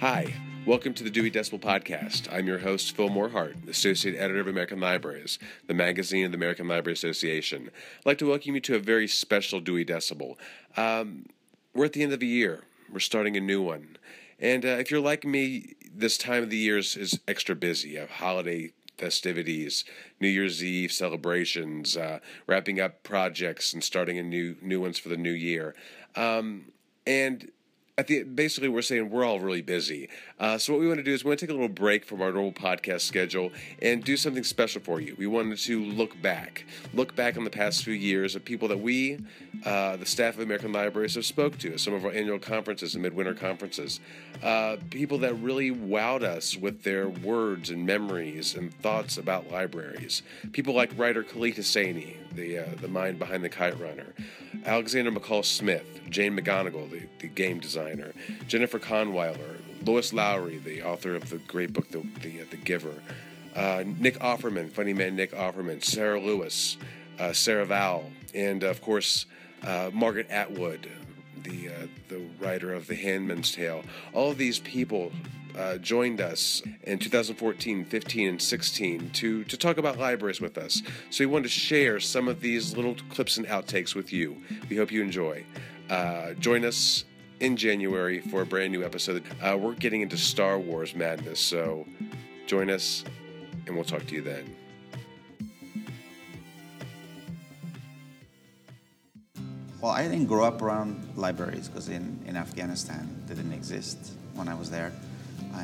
Hi, welcome to the Dewey Decibel Podcast. I'm your host, Phil Morehart, Associate Editor of American Libraries, the magazine of the American Library Association. I'd like to welcome you to a very special Dewey Decibel. Um, we're at the end of the year, we're starting a new one. And uh, if you're like me, this time of the year is, is extra busy. You have holiday festivities, New Year's Eve celebrations, uh, wrapping up projects and starting a new new ones for the new year. Um, and at the basically we're saying we're all really busy. Uh, so what we want to do is we want to take a little break from our normal podcast schedule and do something special for you. We wanted to look back, look back on the past few years of people that we, uh, the staff of American Libraries, have spoke to at some of our annual conferences and midwinter conferences. Uh, people that really wowed us with their words and memories and thoughts about libraries. People like writer Khaled Hosseini, the uh, the mind behind the Kite Runner. Alexander McCall Smith, Jane McGonigal, the, the game designer, Jennifer Kahnweiler, Lois Lowry, the author of the great book The, the, the Giver, uh, Nick Offerman, funny man Nick Offerman, Sarah Lewis, uh, Sarah Vowell, and of course uh, Margaret Atwood, the uh, the writer of The Handmaid's Tale. All of these people uh, joined us in 2014, 15, and 16 to, to talk about libraries with us. So we wanted to share some of these little clips and outtakes with you. We hope you enjoy. Uh, join us in January for a brand new episode. Uh, we're getting into Star Wars madness, so join us and we'll talk to you then. Well, I didn't grow up around libraries because in, in Afghanistan they didn't exist when I was there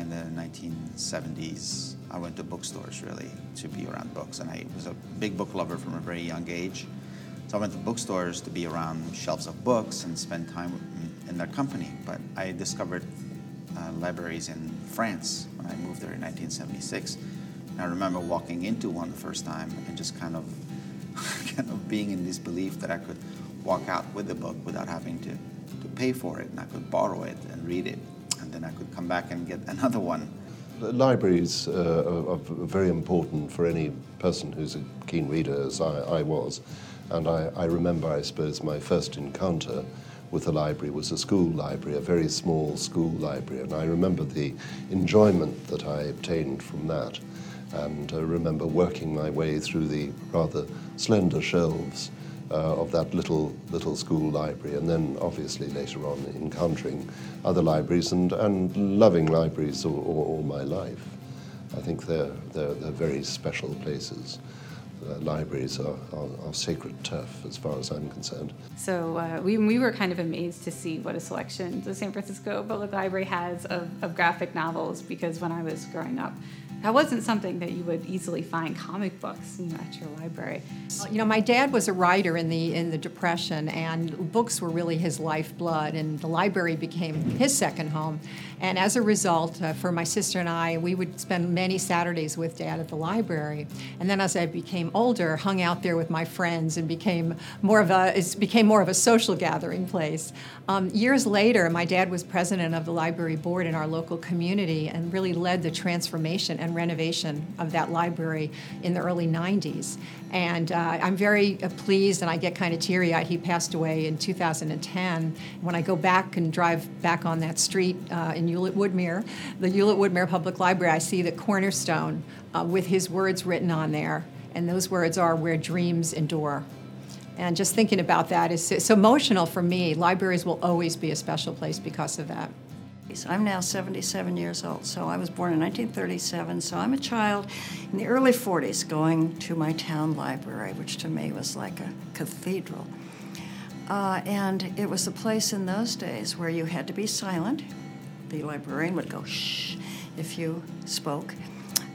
in the 1970s, I went to bookstores really to be around books, and I was a big book lover from a very young age. So I went to bookstores to be around shelves of books and spend time in their company. But I discovered uh, libraries in France when I moved there in 1976. And I remember walking into one the first time and just kind of, kind of being in disbelief that I could walk out with a book without having to, to pay for it, and I could borrow it and read it and then I could come back and get another one. Libraries uh, are, very important for any person who's a keen reader, as I, I was. And I, I, remember, I suppose, my first encounter with a library was a school library, a very small school library. And I remember the enjoyment that I obtained from that. And I remember working my way through the rather slender shelves uh, of that little little school library, and then obviously later on encountering other libraries and, and loving libraries all, all, all my life. I think they're, they're, they're very special places. Uh, libraries are, are, are, sacred turf as far as I'm concerned. So uh, we, we were kind of amazed to see what a selection the San Francisco Public Library has of, of graphic novels because when I was growing up, that wasn't something that you would easily find comic books you know, at your library. You know, my dad was a writer in the in the Depression, and books were really his lifeblood, and the library became his second home. And as a result, uh, for my sister and I, we would spend many Saturdays with dad at the library. And then as I became older, hung out there with my friends and became more of a it became more of a social gathering place. Um, years later, my dad was president of the library board in our local community and really led the transformation and renovation of that library in the early 90s. And uh, I'm very uh, pleased, and I get kind of teary eyed. He passed away in 2010. When I go back and drive back on that street uh, in Hewlett Woodmere, the Hewlett Woodmere Public Library, I see the cornerstone uh, with his words written on there. And those words are where dreams endure. And just thinking about that is it's emotional for me. Libraries will always be a special place because of that. I'm now 77 years old, so I was born in 1937, so I'm a child in the early 40s going to my town library, which to me was like a cathedral. Uh, and it was a place in those days where you had to be silent. The librarian would go shh if you spoke.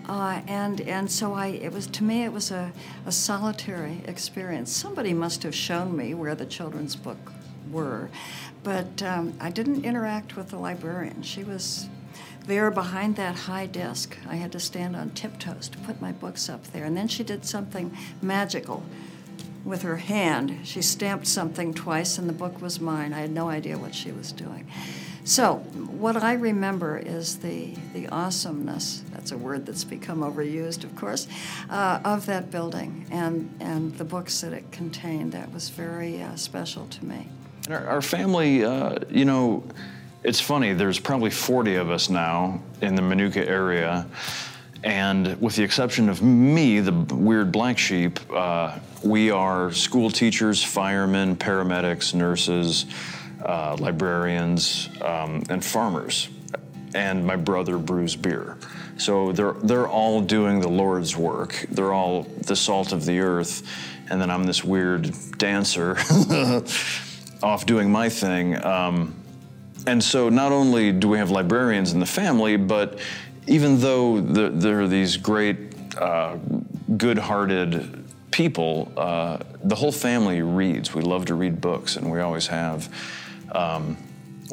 Uh, and and so I it was to me it was a, a solitary experience. Somebody must have shown me where the children's book were, but um, I didn't interact with the librarian. She was there behind that high desk. I had to stand on tiptoes to put my books up there. And then she did something magical with her hand. She stamped something twice, and the book was mine. I had no idea what she was doing. So, what I remember is the, the awesomeness that's a word that's become overused, of course uh, of that building and, and the books that it contained. That was very uh, special to me. Our, our family, uh, you know, it's funny, there's probably 40 of us now in the Minooka area. And with the exception of me, the weird black sheep, uh, we are school teachers, firemen, paramedics, nurses, uh, librarians, um, and farmers. And my brother brews beer. So they're, they're all doing the Lord's work. They're all the salt of the earth. And then I'm this weird dancer off doing my thing. Um, and so not only do we have librarians in the family, but even though the, there are these great, uh, good hearted people, uh, the whole family reads. We love to read books, and we always have. Um,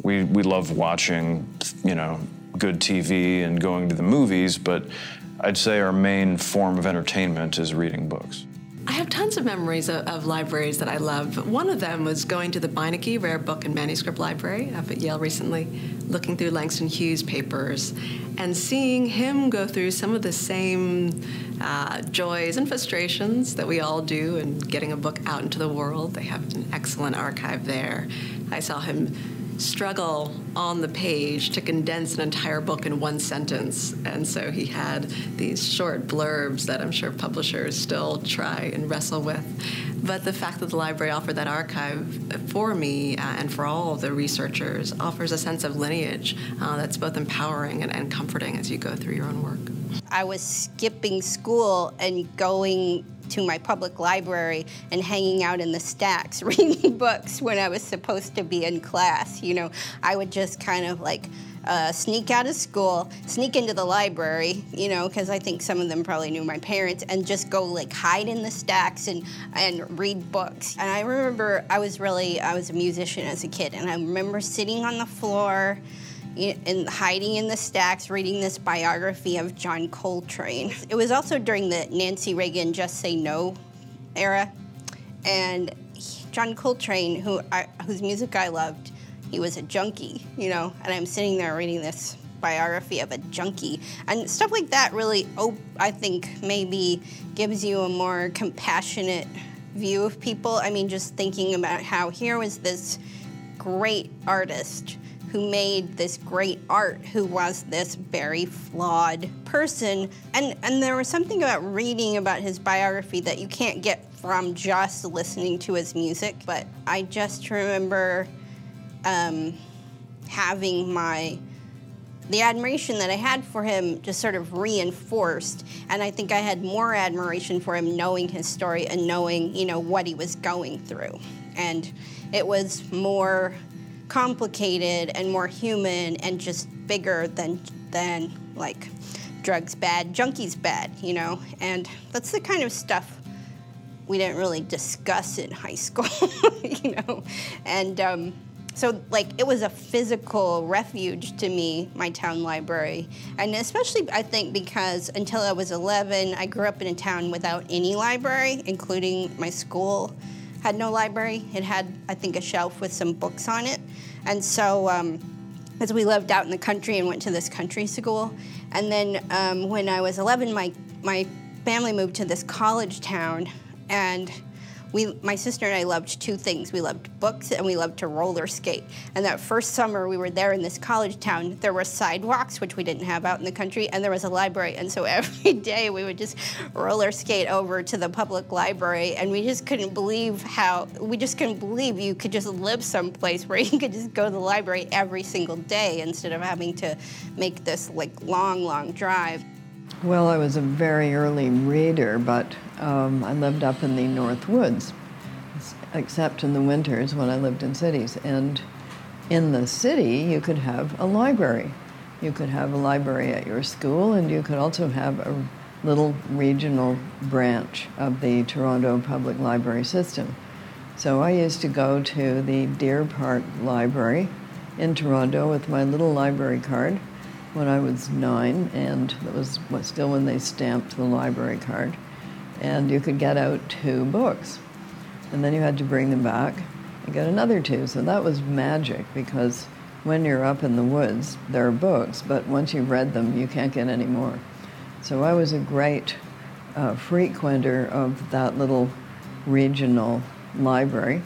we, we love watching, you know, good TV and going to the movies, but I'd say our main form of entertainment is reading books. I have tons of memories of, of, libraries that I love. One of them was going to the Beinecke Rare Book and Manuscript Library up at Yale recently, looking through Langston Hughes papers, and seeing him go through some of the same uh, joys and frustrations that we all do in getting a book out into the world. They have an excellent archive there. I saw him struggle on the page to condense an entire book in one sentence. And so he had these short blurbs that I'm sure publishers still try and wrestle with. But the fact that the library offered that archive for me uh, and for all of the researchers offers a sense of lineage uh, that's both empowering and, and comforting as you go through your own work. I was skipping school and going to my public library and hanging out in the stacks reading books when I was supposed to be in class. You know, I would just kind of like uh, sneak out of school, sneak into the library, you know, because I think some of them probably knew my parents, and just go like hide in the stacks and and read books. And I remember I was really I was a musician as a kid, and I remember sitting on the floor and hiding in the stacks, reading this biography of John Coltrane. It was also during the Nancy Reagan Just Say No era, and John Coltrane, who I, whose music I loved, he was a junkie, you know, and I'm sitting there reading this biography of a junkie. And stuff like that really oh i think maybe gives you a more compassionate view of people. I mean just thinking about how here was this great artist who made this great art, who was this very flawed person. And, and there was something about reading about his biography that you can't get from just listening to his music. But I just remember um, having my the admiration that I had for him just sort of reinforced. And I think I had more admiration for him knowing his story and knowing, you know, what he was going through. And it was more complicated and more human and just bigger than than like drugs bad, junkies bad, you know. And that's the kind of stuff we didn't really discuss in high school, you know. And um, so, like, it was a physical refuge to me, my town library. And especially, I think, because until I was 11, I grew up in a town without any library, including my school had no library. It had, I think, a shelf with some books on it. And so, um, as we lived out in the country and went to this country school, and then um, when I was 11, my my family moved to this college town, and we, my sister and I loved two things. We loved books and we loved to roller skate. And that first summer we were there in this college town, there were sidewalks, which we didn't have out in the country, and there was a library. And so every day we would just roller skate over to the public library, and we just couldn't believe how, we just couldn't believe you could just live someplace where you could just go to the library every single day instead of having to make this like long, long drive. Well, I was a very early reader, but um, I lived up in the North Woods, except in the winters when I lived in cities. And in the city, you could have a library. You could have a library at your school, and you could also have a little regional branch of the Toronto Public Library system. So I used to go to the Deer Park Library in Toronto with my little library card when I was nine, and that was still when they stamped the library card. And you could get out two books, and then you had to bring them back and get another two. So that was magic because when you're up in the woods, there are books, but once you've read them, you can't get any more. So I was a great uh, frequenter of that little regional library